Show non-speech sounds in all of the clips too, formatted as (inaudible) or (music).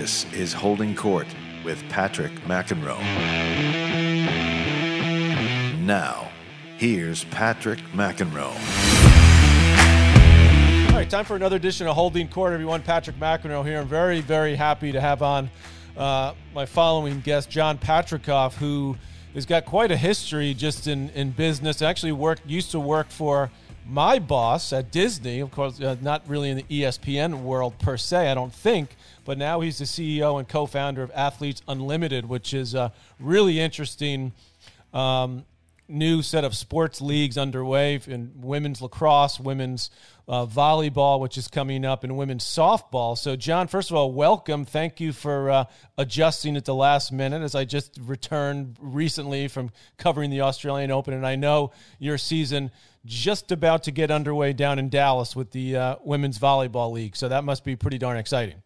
This is Holding Court with Patrick McEnroe. Now, here's Patrick McEnroe. All right, time for another edition of Holding Court, everyone. Patrick McEnroe here. I'm very, very happy to have on uh, my following guest, Jon Patricof, who has got quite a history just in, in business. Actually, worked used to work for my boss at Disney, of course, uh, not really in the ESPN world per se, I don't think, but now he's the CEO and co founder of Athletes Unlimited, which is a really interesting um, new set of sports leagues underway in women's lacrosse, women's uh, volleyball, which is coming up, and women's softball. So, John, first of all, welcome. Thank you for uh, adjusting at the last minute as I just returned recently from covering the Australian Open. And I know your season just about to get underway down in Dallas with the uh, women's volleyball league. So, that must be pretty darn exciting.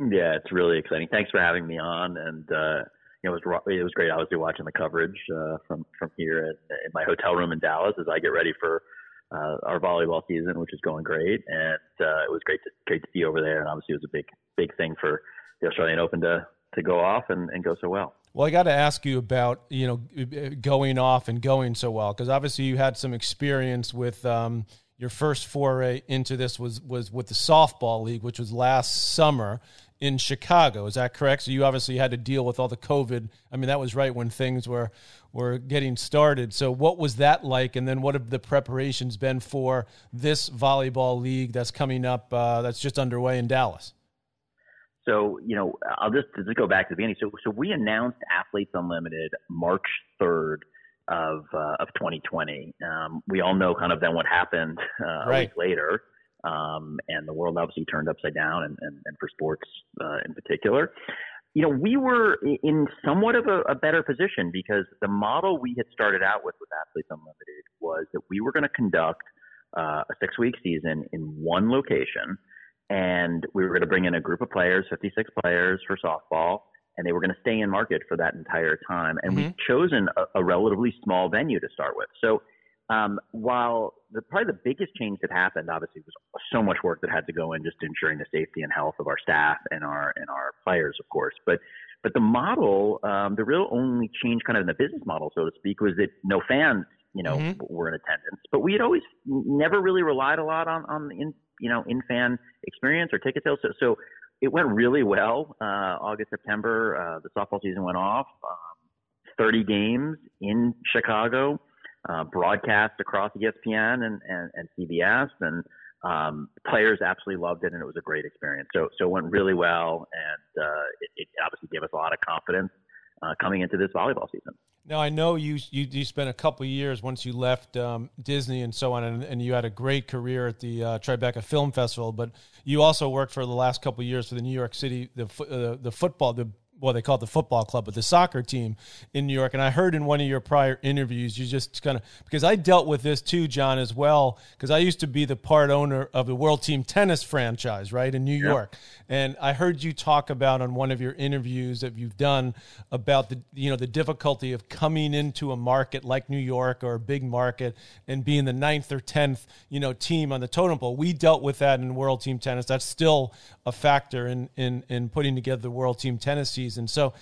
Yeah, it's really exciting. Thanks for having me on. And, uh, you know, it was it was great. Obviously, watching the coverage uh, from from here in, in my hotel room in Dallas as I get ready for uh, our volleyball season, which is going great, and uh, it was great to great to be over there. And obviously, it was a big big thing for the Australian Open to to go off and, and go so well. Well, I got to ask you about you know going off and going so well because obviously you had some experience with um, your first foray into this was was with the softball league, which was last summer in Chicago. Is that correct? So you obviously had to deal with all the COVID. I mean, that was right when things were were getting started. So what was that like? And then what have the preparations been for this volleyball league that's coming up? Uh, that's just underway in Dallas. So you know, I'll just just go back to the beginning. So so we announced Athletes Unlimited March third of uh, of 2020. Um, we all know kind of then what happened uh, right. a week later, um, and the world obviously turned upside down, and, and, and for sports uh, in particular. You know, we were in somewhat of a, a, better position because the model we had started out with with Athletes Unlimited was that we were going to conduct uh, a six week season in one location, and we were going to bring in a group of players, 56 players for softball and they were going to stay in market for that entire time. And mm-hmm. we've chosen a, a, relatively small venue to start with. So um, while the, probably the biggest change that happened, obviously, was so much work that had to go in just ensuring the safety and health of our staff and our and our players, of course. But but the model, um, the real only change, kind of in the business model, so to speak, was that no fans, you know, mm-hmm. were in attendance. But we had always never really relied a lot on on in you know in fan experience or ticket sales. So, so it went really well. Uh, August, September, uh, the softball season went off. Um, 30 games in Chicago, uh, broadcast across ESPN and, and, and CBS, and um, players absolutely loved it, and it was a great experience. So, so it went really well, and uh, it, it obviously gave us a lot of confidence uh, coming into this volleyball season. Now I know you you, you spent a couple years once you left um, Disney and so on, and, and, you had a great career at the uh, Tribeca Film Festival. But you also worked for the last couple years for the New York City the uh, the football the well, they call it the football club, but the soccer team in New York. And I heard in one of your prior interviews, you just kind of, because I dealt with this too, John, as well, because I used to be the part owner of the World Team Tennis franchise, right, in New York. And I heard you talk about on one of your interviews that you've done about the, you know, the difficulty of coming into a market like New York or a big market and being the ninth or 10th, you know, team on the totem pole. We dealt with that in World Team Tennis. That's still a factor in, in, in putting together the World Team Tennis season and So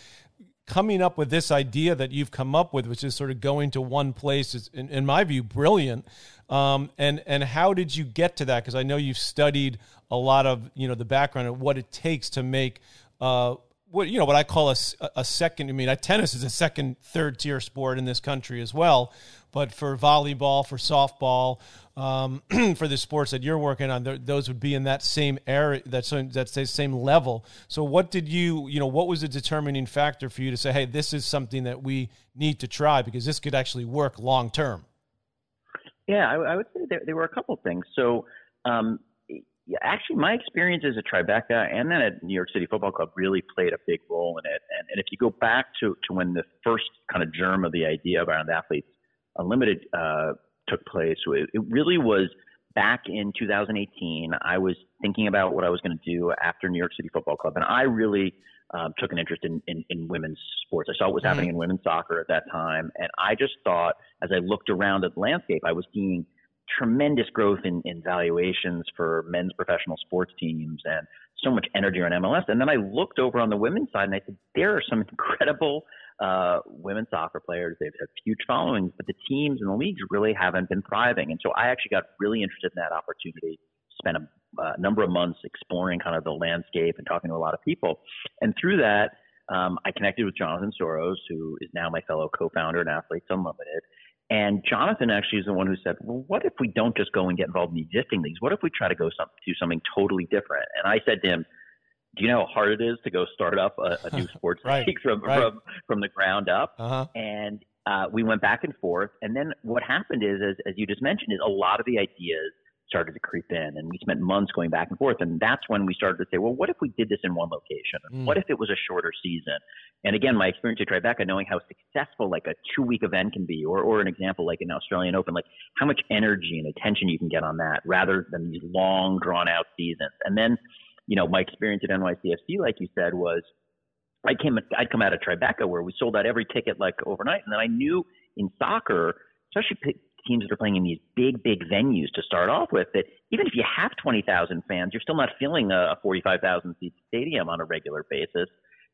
coming up with this idea that you've come up with, which is sort of going to one place, is in, in my view brilliant. Um, and and how did you get to that? Because I know you've studied a lot of you know the background of what it takes to make. Uh, what you know what I call a, a second. I mean, tennis is a second, third tier sport in this country as well. But for volleyball, for softball, um, (clears throat) for the sports that you're working on, those would be in that same area, that same, that same level. So, what did you, you know, what was the determining factor for you to say, hey, this is something that we need to try because this could actually work long term? Yeah, I, I, would say there, there, were a couple things. So, um, actually, my experiences at Tribeca and then at New York City Football Club really played a big role in it. And, and if you go back to, to when the first kind of germ of the idea around athletes Unlimited uh, took place, it, it really was back in 2018. I was thinking about what I was going to do after New York City Football Club, and I really um, took an interest in, in, in, women's sports. I saw what was mm-hmm. happening in women's soccer at that time, and I just thought, as I looked around at the landscape, I was seeing tremendous growth in, in valuations for men's professional sports teams and so much energy on MLS. And then I looked over on the women's side and I said, there are some (laughs) incredible uh, women's soccer players. They've had huge followings, but the teams and the leagues really haven't been thriving. And so I actually got really interested in that opportunity. Spent a uh, number of months exploring kind of the landscape and talking to a lot of people. And through that, um, I connected with Jonathan Soros, who is now my fellow co-founder at Athletes Unlimited. And Jonathan actually is the one who said, well, what if we don't just go and get involved in the existing leagues? What if we try to go some, do something totally different? And I said to him, do you know how hard it is to go start up a, a new (laughs) sports right, league from, right. from, from the ground up? Uh-huh. And uh, we went back and forth. And then what happened is, as, as you just mentioned, is a lot of the ideas – started to creep in and we spent months going back and forth and that's when we started to say well what if we did this in one location? Mm. what if it was a shorter season? And again my experience at tribeca knowing how successful like a two week event can be or, or an example like an australian open like how much energy and attention you can get on that rather than these long drawn out seasons. And then you know my experience at nycfc like you said was I came, I'd come out of Tribeca where we sold out every ticket like overnight, and then I knew in soccer, especially teams that are playing in these big, big venues to start off with, that even if you have 20,000 fans, you're still not filling a 45,000 seat stadium on a regular basis.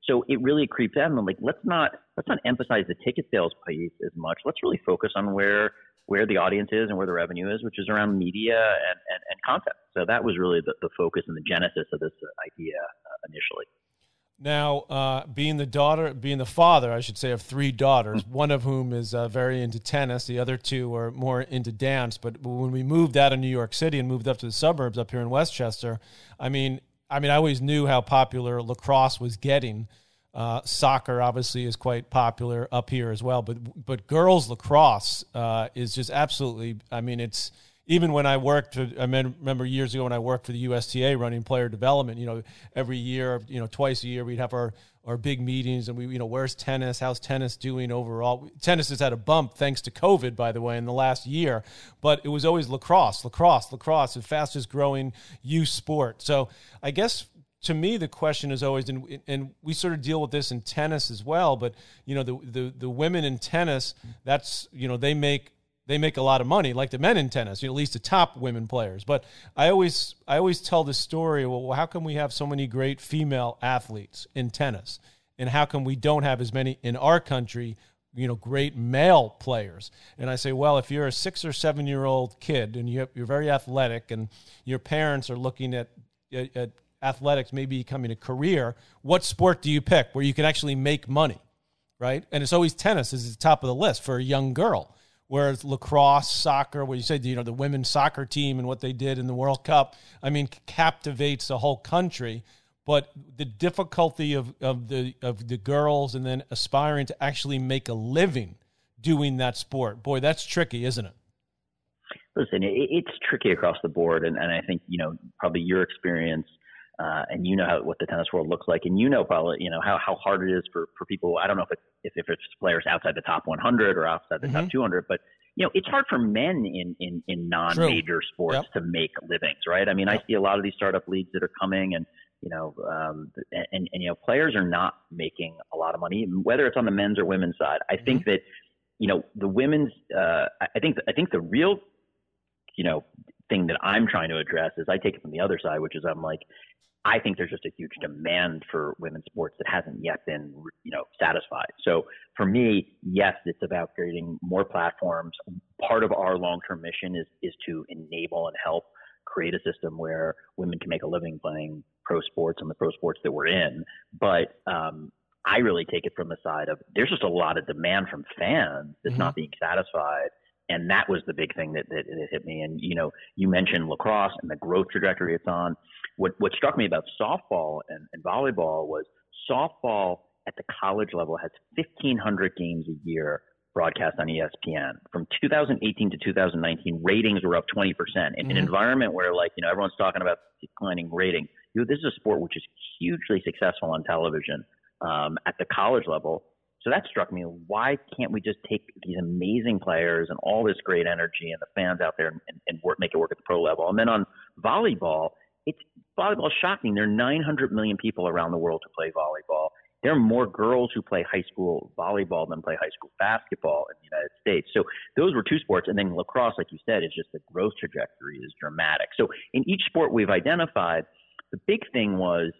So it really creeps out. And I'm like, let's not let's not emphasize the ticket sales piece as much. Let's really focus on where where the audience is and where the revenue is, which is around media and, and, and content. So that was really the, the focus and the genesis of this idea uh, initially. Now, uh, being the daughter, being the father, I should say, of three daughters, hmm. one of whom is uh, very into tennis, the other two are more into dance. But when we moved out of New York City and moved up to the suburbs up here in Westchester, I mean, I mean, I always knew how popular lacrosse was getting. Uh, soccer obviously is quite popular up here as well, but but girls lacrosse uh, is just absolutely. I mean, it's even when I worked, uh, I remember years ago when I worked for the USTA running player development, you know, every year, you know, twice a year, we'd have our, our big meetings and we, you know, where's tennis? How's tennis doing overall? Tennis has had a bump thanks to COVID, by the way, in the last year, but it was always lacrosse, lacrosse, lacrosse, the fastest growing youth sport. So I guess to me, the question is always, and, and we sort of deal with this in tennis as well, but you know, the, the, the women in tennis, that's, you know, they make they make a lot of money, like the men in tennis, you know, at least the top women players. But I always, I always tell the story. Well, how come we have so many great female athletes in tennis, and how come we don't have as many in our country? You know, great male players. And I say, well, if you're a six or seven year old kid and you're very athletic, and your parents are looking at, at, at athletics maybe becoming a career, what sport do you pick where you can actually make money? Right? And it's always tennis is the top of the list for a young girl Whereas lacrosse, soccer, what you said, you know, the women's soccer team and what they did in the World Cup, I mean, captivates the whole country. But the difficulty of, of the of the girls and then aspiring to actually make a living doing that sport, boy, that's tricky, isn't it? Listen, it's tricky across the board, and, and I think you know probably your experience – uh, and you know how, what the tennis world looks like, and you know probably you know how, how hard it is for, for people. I don't know if, it, if if it's players outside the top 100 or outside the mm-hmm. top 200, but you know it's hard for men in in, in non-major True. sports yep. to make livings, right? I mean, yep. I see a lot of these startup leagues that are coming, and you know, um, and, and, and you know, players are not making a lot of money, whether it's on the men's or women's side. I think mm-hmm. that you know the women's. Uh, I think I think the real you know thing that I'm trying to address is I take it from the other side, which is I'm like, I think there's just a huge demand for women's sports that hasn't yet been, you know, satisfied. So for me, yes, it's about creating more platforms. Part of our long-term mission is is to enable and help create a system where women can make a living playing pro sports and the pro sports that we're in. But um, I really take it from the side of there's just a lot of demand from fans that's mm-hmm. not being satisfied and that was the big thing that, that, that, hit me. And you know, you mentioned lacrosse and the growth trajectory it's on. What what struck me about softball and, and volleyball was softball at the college level has 1,500 games a year broadcast on ESPN. From 2018 to 2019, ratings were up 20%. In mm-hmm. an environment where, like, you know, everyone's talking about declining ratings, you know, this is a sport which is hugely successful on television um, at the college level. So that struck me. Why can't we just take these amazing players and all this great energy and the fans out there and, and work, make it work at the pro level? And then on volleyball, it's volleyball shocking. There are 900 million people around the world who play volleyball. there are more girls who play high school volleyball than play high school basketball in the United States. So those were two sports. And then lacrosse, like you said, is just the growth trajectory is dramatic. So in each sport we've identified, the big thing was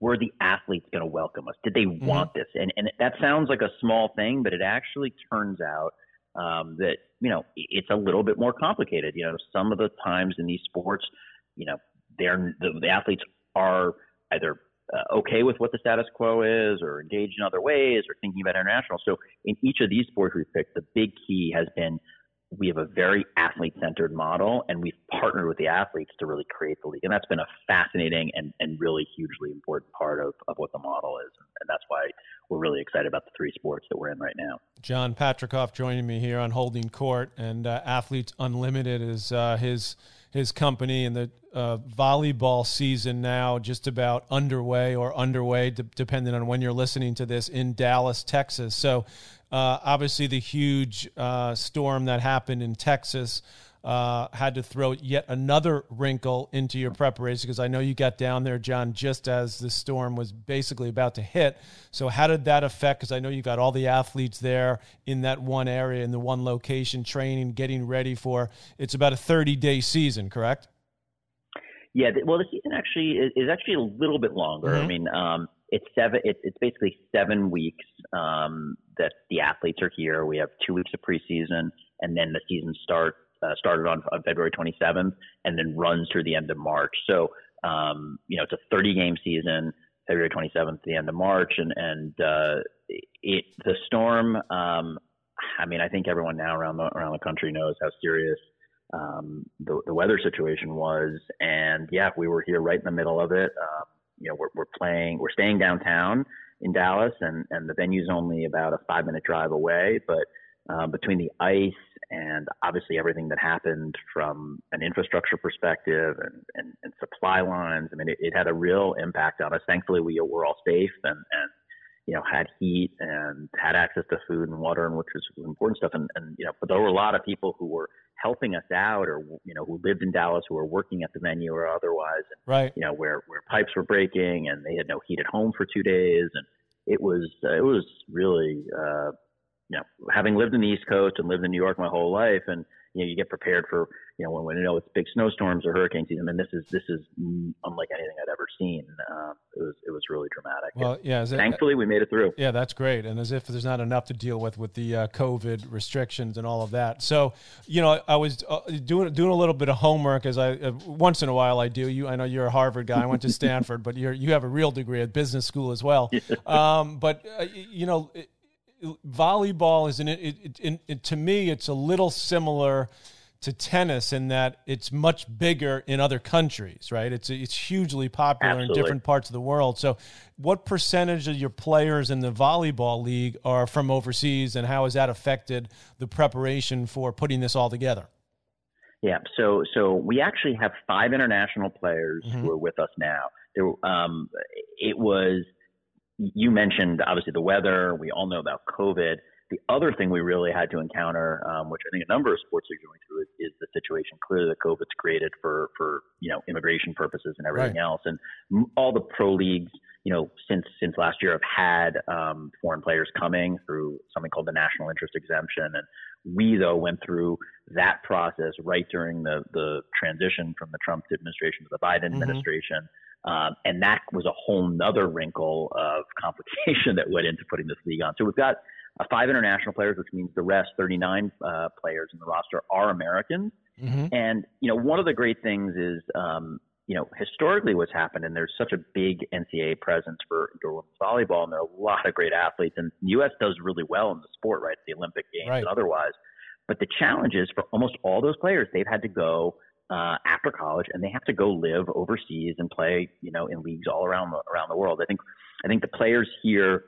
were the athletes going to welcome us? Did they mm-hmm. want this? And and that sounds like a small thing, but it actually turns out um, that you know it's a little bit more complicated. You know, some of the times in these sports, you know, they're the, the athletes are either uh, okay with what the status quo is or engaged in other ways or thinking about international. So in each of these sports we've picked, the big key has been we have a very athlete centered model and we've partnered with the athletes to really create the league. And that's been a fascinating and, and really hugely important part of, of what the model is. And that's why we're really excited about the three sports that we're in right now. Jon Patricof joining me here on Holding Court and uh, Athletes Unlimited is uh, his his company and the uh, volleyball season now just about underway or underway, depending on when you're listening to this, in Dallas, Texas. So, uh, obviously, the huge uh, storm that happened in Texas uh, had to throw yet another wrinkle into your preparation because I know you got down there, John, just as the storm was basically about to hit. So, how did that affect? Because I know you got all the athletes there in that one area, in the one location, training, getting ready for it's about a 30 day season, correct? Yeah, well, the season actually is, is actually a little bit longer. Mm-hmm. I mean, um, it's seven. It's, it's basically seven weeks um, that the athletes are here. We have two weeks of preseason, and then the season starts uh, started on, on February 27th and then runs through the end of March. So, um, you know, it's a 30 game season, February 27th to the end of March. And, and, uh, it, the storm, um, I mean, I think everyone now around the, around the country knows how serious, um, the, the weather situation was. And yeah, we were here right in the middle of it. Um, you know, we're, we're playing, we're staying downtown in Dallas and, and the venue's only about a five minute drive away, but, um, between the ice and obviously everything that happened from an infrastructure perspective and, and, and supply lines. I mean, it, it, had a real impact on us. Thankfully, we were all safe and, and you know had heat and had access to food and water, and which was important stuff. And, and you know, but there were a lot of people who were helping us out, or you know, who lived in Dallas, who were working at the venue or otherwise, and right. you know, where where pipes were breaking and they had no heat at home for two days, and it was uh, it was really. Uh, you know, having lived in the East Coast and lived in New York my whole life, and you know, you get prepared for, you know, when, when you know it's big snowstorms or hurricane season. I mean, this is this is unlike anything I'd ever seen. Uh, it was it was really dramatic. Well, yeah. It, thankfully, we made it through. Yeah, that's great. And as if there's not enough to deal with with the uh, COVID restrictions and all of that. So, you know, I was uh, doing doing a little bit of homework as I uh, once in a while I do. You, I know you're a Harvard guy. I went to (laughs) Stanford, but you're you have a real degree at business school as well. Um, but uh, you know. It, volleyball is an it, it, it, it, to me it's a little similar to tennis in that it's much bigger in other countries, right? It's it's hugely popular Absolutely. in different parts of the world. So, what percentage of your players in the volleyball league are from overseas, and how has that affected the preparation for putting this all together? Yeah, so so we actually have five international players mm-hmm. who are with us now. There, um, it was you mentioned obviously the weather. We all know about COVID. The other thing we really had to encounter, um, which I think a number of sports are going through, is, is, the situation clearly that COVID's created for for you know immigration purposes and everything right. else. And all the pro leagues, you know, since since last year have had um, foreign players coming through something called the national interest exemption. And we though went through that process right during the the transition from the Trump administration to the Biden mm-hmm. administration. Um, and that was a whole nother wrinkle of (laughs) complication that went into putting this league on. So we've got uh, five international players, which means the rest, 39 uh, players in the roster, are Americans. Mm-hmm. And, you know, one of the great things is, um, you know, historically what's happened, and there's such a big NCAA presence for indoor women's volleyball, and there are a lot of great athletes, and the U.S. does really well in the sport, right? The Olympic Games right. and otherwise. But the challenge is for almost all those players, they've had to go uh, after college, and they have to go live overseas and play, you know, in leagues all around the around the world. I think I think the players here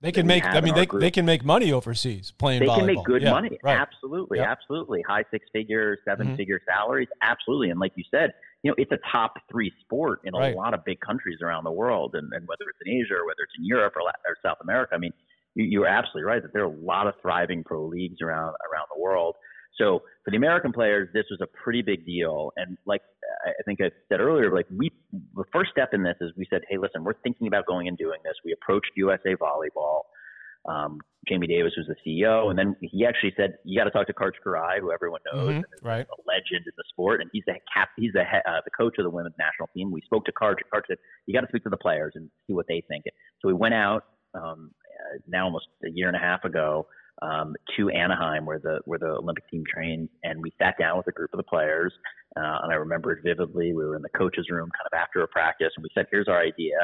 they can make. I mean, they, they can make money overseas playing. They volleyball. can make good yeah, money. Right. Absolutely, absolutely. High six figure, 7 mm-hmm. figure salaries. Absolutely, and like you said, you know, it's a top three sport in a right. lot of big countries around the world, and, and whether it's in Asia or whether it's in Europe or, or South America. I mean, you, you're absolutely right that there are a lot of thriving pro leagues around around the world. So for the American players, this was a pretty big deal. And like I think I said earlier, like we, the first step in this is we said, hey, listen, we're thinking about going and doing this. We approached USA Volleyball. Um, Jamie Davis was the CEO, and then he actually said, "You got to talk to Karch Kiraly, who everyone knows, mm-hmm, right. a legend in the sport, and he's the cap, he's the uh, the coach of the women's national team." We spoke to Karch. Karch said, "You got to speak to the players and see what they think." So we went out um, uh, now almost a year and a half ago um, to Anaheim, where the where the Olympic team trained, and we sat down with a group of the players. Uh, and I remember it vividly. We were in the coaches' room, kind of after a practice, and we said, "Here's our idea,"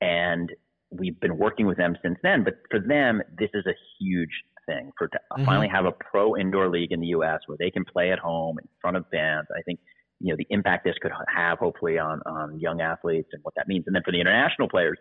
and we've been working with them since then. But for them, this is a huge thing for to mm-hmm. finally have a pro indoor league in the U.S. where they can play at home in front of fans. I think you know the impact this could have hopefully on on young athletes and what that means. And then for the international players,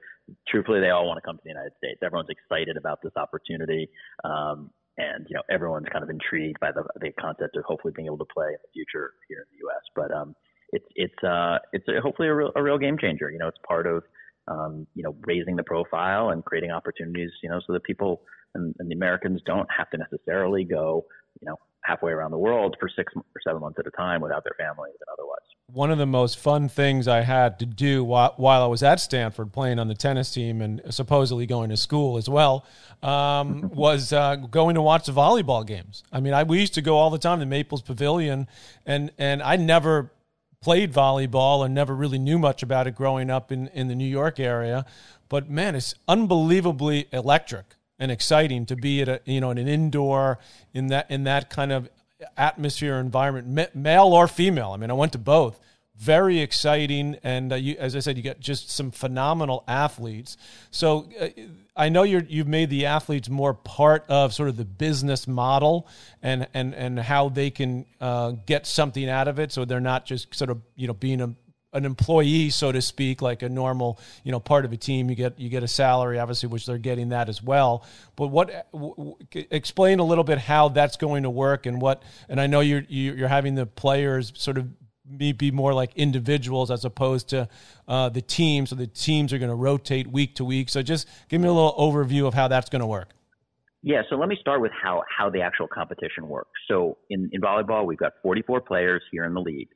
truthfully, they all want to come to the United States. Everyone's excited about this opportunity. Um, and you know everyone's kind of intrigued by the the concept of hopefully being able to play in the future here in the U.S. But um, it's it's uh, it's a, hopefully a real, a real game changer. You know, it's part of um, you know raising the profile and creating opportunities. You know, so that people and, and the Americans don't have to necessarily go you know halfway around the world for six or seven months at a time without their families and otherwise. One of the most fun things I had to do while, while I was at Stanford playing on the tennis team and supposedly going to school as well um, (laughs) was uh, going to watch the volleyball games. I mean, I, we used to go all the time to Maples Pavilion, and, and I never played volleyball and never really knew much about it growing up in, in the New York area. But man, it's unbelievably electric and exciting to be at a you know in an indoor in that in that kind of atmosphere environment, male or female. I mean, I went to both. Very exciting, and uh, you, as I said, you got just some phenomenal athletes. So uh, I know you have made the athletes more part of sort of the business model and and and how they can uh, get something out of it. So they're not just sort of you know being a an employee, so to speak, like a normal, you know, part of a team. You get you get a salary, obviously, which they're getting that as well. But what w- w- explain a little bit how that's going to work and what? And I know you're you're having the players sort of be, more like individuals as opposed to uh, the team. So the teams are going to rotate week to week. So just give me a little overview of how that's going to work. Yeah, so let me start with how how the actual competition works. So in, in volleyball, we've got 44 players here in the league.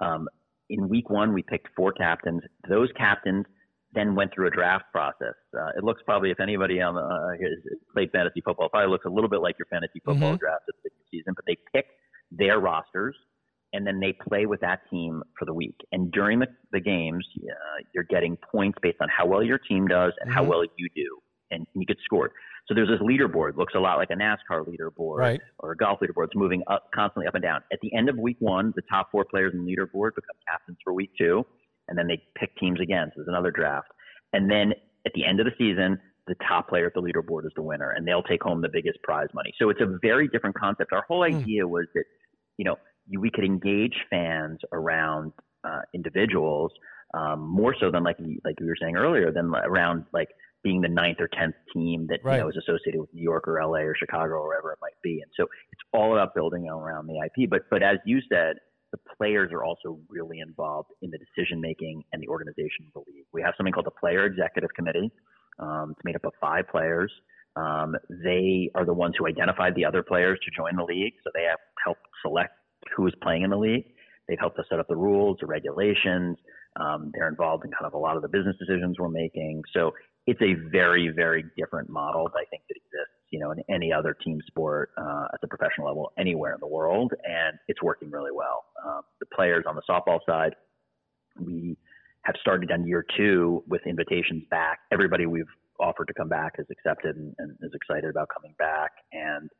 Um, in week one, we picked four captains. Those captains then went through a draft process. Uh, it looks probably, if anybody on the, uh, played fantasy football, probably looks a little bit like your fantasy football mm-hmm. draft at the season, but they pick their rosters and then they play with that team for the week. And during the, the games, uh, you're getting points based on how well your team does and mm-hmm. how well you do, and you get scored. So there's this leaderboard, looks a lot like a NASCAR leaderboard right. or a golf leaderboard. It's moving up constantly up and down. At the end of week one, the top four players in the leaderboard become captains for week two, and then they pick teams again. So there's another draft. And then at the end of the season, the top player at the leaderboard is the winner, and they'll take home the biggest prize money. So it's a very different concept. Our whole hmm. idea mm. was that, you know, we could engage fans around uh, individuals um, more so than like like we were saying earlier, than around like being the ninth or tenth team that right. you know is associated with New York or LA or Chicago or wherever it might be. And so it's all about building around the IP. But but as you said, the players are also really involved in the decision making and the organization of the league. We have something called the Player Executive Committee. Um, it's made up of five players. Um, they are the ones who identified the other players to join the league, so they have helped select who is playing in the league. They've helped us set up the rules, the regulations. Um, they're involved in kind of a lot of the business decisions we're making. So it's a very, very different model that I think that exists, you know, in any other team sport uh, at the professional level anywhere in the world, and it's working really well. Um, the players on the softball side, we have started on year two with invitations back. Everybody we've offered to come back has accepted and, and is excited about coming back, and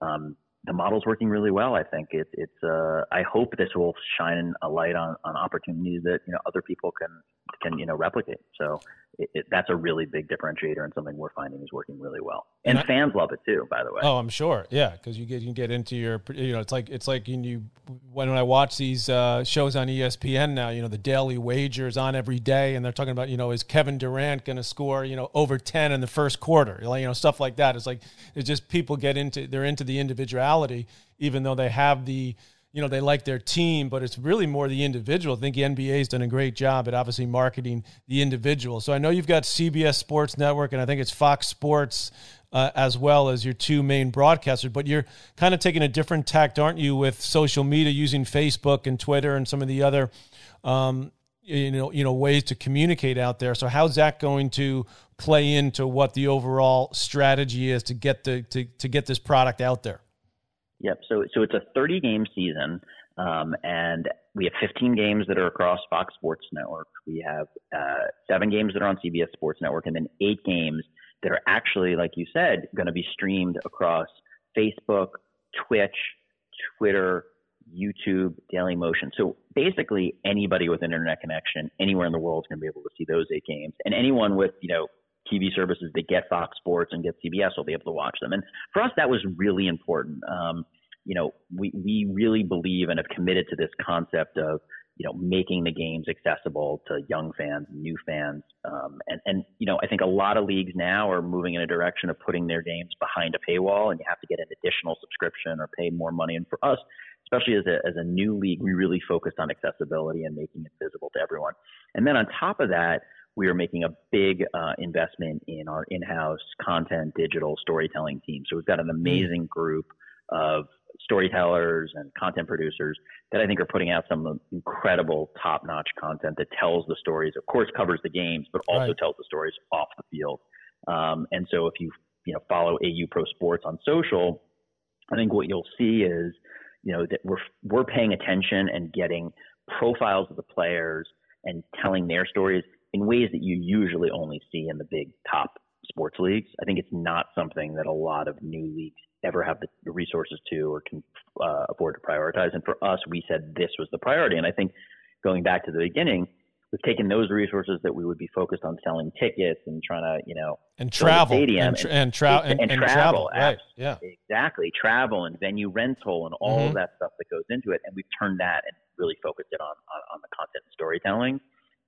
um, the model's working really well. I think it, it's. Uh, I hope this will shine a light on, on opportunities that you know other people can can you know replicate. So it, it, that's a really big differentiator and something we're finding is working really well. And, and I, fans love it too, by the way. Oh, I'm sure. Yeah, because you get you get into your you know it's like it's like when you when I watch these uh, shows on ESPN now, you know the daily wagers on every day, and they're talking about you know is Kevin Durant going to score you know over ten in the first quarter, you know stuff like that. It's like it's just people get into they're into the individuality, even though they have the you know they like their team, but it's really more the individual. I think the NBA's done a great job at obviously marketing the individual. So I know you've got CBS Sports Network, and I think it's Fox Sports uh, as well as your two main broadcasters. But you're kind of taking a different tact, aren't you, with social media using Facebook and Twitter and some of the other. Um, you know, you know, ways to communicate out there. So, how's that going to play into what the overall strategy is to get the to, to get this product out there? Yep. So, so it's a 30 game season. Um, and we have 15 games that are across Fox Sports Network. We have uh, seven games that are on CBS Sports Network, and then eight games that are actually, like you said, going to be streamed across Facebook, Twitch, Twitter, YouTube, Daily Motion. So basically, anybody with an internet connection anywhere in the world is going to be able to see those eight games, and anyone with you know TV services that get Fox Sports and get CBS will be able to watch them. And for us, that was really important. Um, you know, we, we really believe and have committed to this concept of, you know, making the games accessible to young fans, new fans. Um, and, and, you know, I think a lot of leagues now are moving in a direction of putting their games behind a paywall and you have to get an additional subscription or pay more money. And for us, especially as a, as a new league, we really focused on accessibility and making it visible to everyone. And then on top of that, we are making a big uh, investment in our in-house content digital storytelling team. So we've got an amazing group of storytellers and content producers that I think are putting out some incredible top notch content that tells the stories, of course, covers the games, but also right. tells the stories off the field. Um, and so if you, you know, follow AU Pro Sports on social, I think what you'll see is, you know, that we're, we're paying attention and getting profiles of the players and telling their stories in ways that you usually only see in the big top sports leagues. I think it's not something that a lot of new leagues ever have the resources to or can uh, afford to prioritize. And for us, we said this was the priority. And I think going back to the beginning, we've taken those resources that we would be focused on selling tickets and trying to, you know, and travel stadium and, tra- and, tra- and, and, and, travel, travel right? Yeah, exactly. Travel and venue rental and all mm-hmm. of that stuff that goes into it. And we've turned that and really focused it on, on, on the content and storytelling.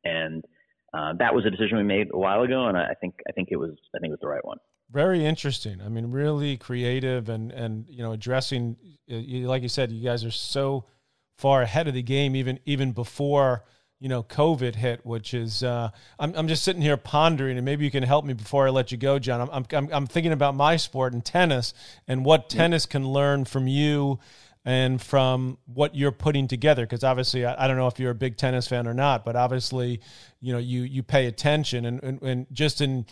And uh, that was a decision we made a while ago, and I think I think it was I think it was the right one. Very interesting. I mean, really creative and and you know addressing, like you said, you guys are so far ahead of the game, even even before you know COVID hit. Which is, uh, I'm I'm just sitting here pondering, and maybe you can help me before I let you go, John. I'm I'm I'm thinking about my sport and tennis, and what tennis can learn from you and from what you're putting together because obviously I, I, don't know if you're a big tennis fan or not but obviously you know you you pay attention and and, and just in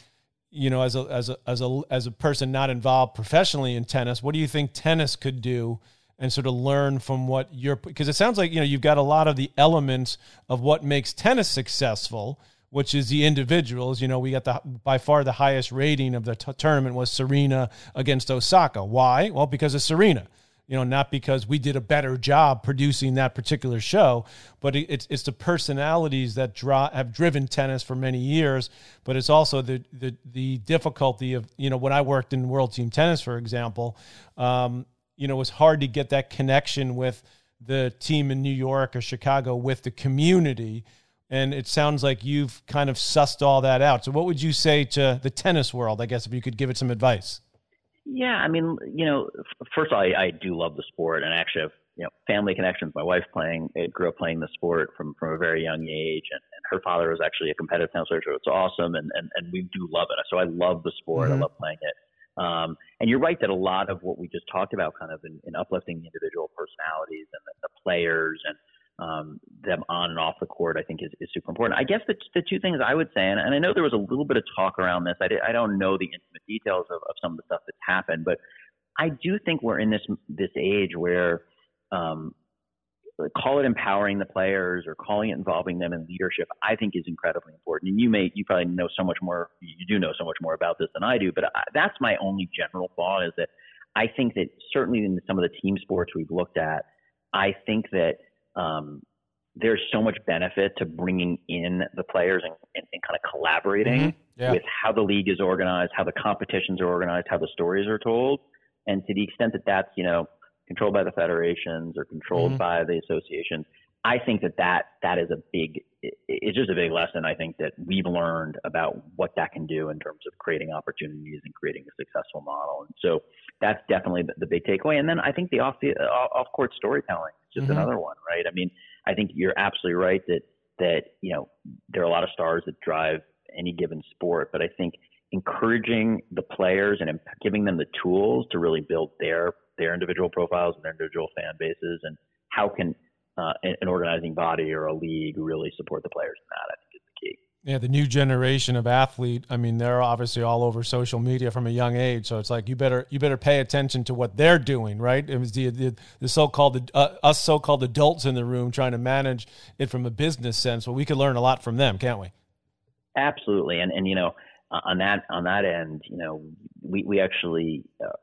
you know as a as a as a as a person not involved professionally in tennis what do you think tennis could do and sort of learn from what you're because it sounds like you know you've got a lot of the elements of what makes tennis successful which is the individuals. You know, we got the by far the highest rating of the t- tournament was Serena against Osaka. Why? Well, because of Serena you know, not because we did a better job producing that particular show, but it's it's the personalities that draw have driven tennis for many years. But it's also the the the difficulty of you know when I worked in World Team Tennis, for example, um, you know, it was hard to get that connection with the team in New York or Chicago with the community. And it sounds like you've kind of sussed all that out. So, what would you say to the tennis world? I guess if you could give it some advice. Yeah, I mean, you know, first of all, I, I do love the sport, and I actually have you know family connections. My wife playing, I grew up playing the sport from from a very young age, and, and her father was actually a competitive tennis player, so it's awesome, and and and we do love it. So I love the sport. Mm-hmm. I love playing it. Um, and you're right that a lot of what we just talked about, kind of in, in uplifting the individual personalities and the, the players and um, them on and off the court, I think is, is super important. I guess the, the two things I would say, and, and I know there was a little bit of talk around this. I, I don't know the intimate details of, of some of the stuff that's happened, but I do think we're in this this age where um, call it empowering the players or calling it involving them in leadership. I think is incredibly important. And you may you probably know so much more. You do know so much more about this than I do, but I, that's my only general thought is that I think that certainly in some of the team sports we've looked at, I think that um, there's so much benefit to bringing in the players and, and, and kind of collaborating mm-hmm. yeah. with how the league is organized, how the competitions are organized, how the stories are told. And to the extent that that's, you know, controlled by the federations or controlled mm-hmm. by the associations, I think that, that that is a big, it's just a big lesson. I think that we've learned about what that can do in terms of creating opportunities and creating a successful model. And so that's definitely the, the big takeaway. And then I think the off the off court storytelling is just mm-hmm. another one, right? I mean, I think you're absolutely right that that you know there are a lot of stars that drive any given sport, but I think encouraging the players and giving them the tools to really build their their individual profiles and their individual fan bases, and how can uh, an organizing body or a league really support the players in that? I think is the key. Yeah, the new generation of athlete. I mean, they're obviously all over social media from a young age. So it's like you better you better pay attention to what they're doing, right? It was the the, the so called uh, us so called adults in the room trying to manage it from a business sense. Well, we could learn a lot from them, can't we? Absolutely, and and you know on that on that end, you know, we we actually uh,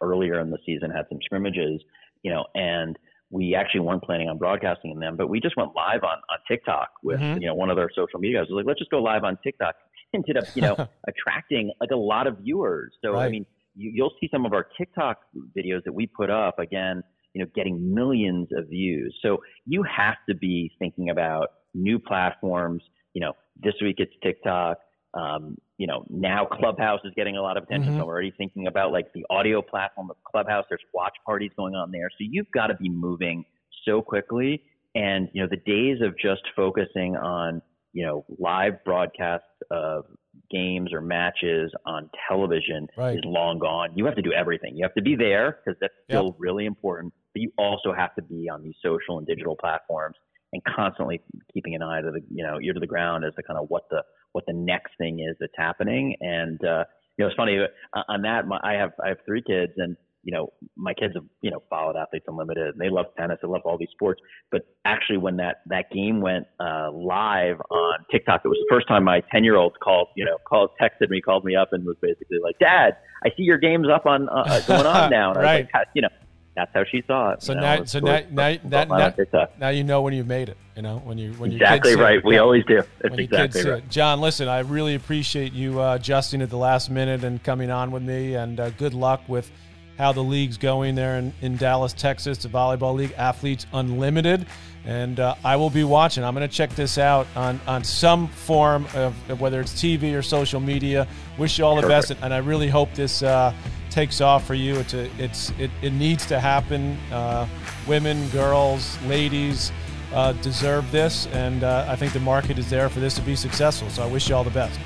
earlier in the season had some scrimmages, you know, and we actually weren't planning on broadcasting in them, but we just went live on, on TikTok with, mm-hmm. you know, one of our social media guys was like, let's just go live on TikTok. (laughs) Ended up, you know, (laughs) attracting like a lot of viewers. So, right. I mean, you, you'll see some of our TikTok videos that we put up again, you know, getting millions of views. So you have to be thinking about new platforms. You know, this week it's TikTok. Um, you know, now Clubhouse is getting a lot of attention. Mm-hmm. So I'm already thinking about like the audio platform of Clubhouse. There's watch parties going on there. So you've got to be moving so quickly. And, you know, the days of just focusing on, you know, live broadcasts of games or matches on television right. is long gone. You have to do everything. You have to be there because that's still yep. really important. But you also have to be on these social and digital platforms and constantly keeping an eye to the, you know, ear to the ground as to kind of what the what the next thing is that's happening. And uh, you know, it's funny uh, on that. My, I have I have three kids, and you know, my kids have you know followed Athletes Unlimited, and they love tennis, they love all these sports. But actually, when that that game went uh, live on TikTok, it was the first time my ten year old called, you know, called, texted me, called me up, and was basically like, "Dad, I see your game's up on uh, going on (laughs) now." And right. I was like, you know that's how she saw it. So know, now, so now, now, that, now, now, you know when you've made it. You know when you when exactly right. It, we always do. That's exactly right. John, listen, I really appreciate you uh, adjusting at the last minute and coming on with me. And uh, good luck with how the league's going there in, in Dallas, Texas, the volleyball league, Athletes Unlimited. And uh, I will be watching. I'm going to check this out on, on some form of, of, whether it's TV or social media. Wish you all the Perfect. best, and I really hope this uh, takes off for you. It's a, it's it, it needs to happen. Uh, women, girls, ladies uh, deserve this, and uh, I think the market is there for this to be successful. So I wish you all the best.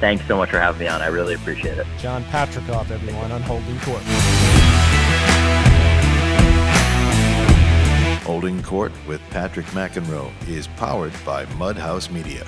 Thanks so much for having me on. I really appreciate it. Jon Patricof, everyone, on Holding Court. Holding Court with Patrick McEnroe is powered by Mudhouse Media.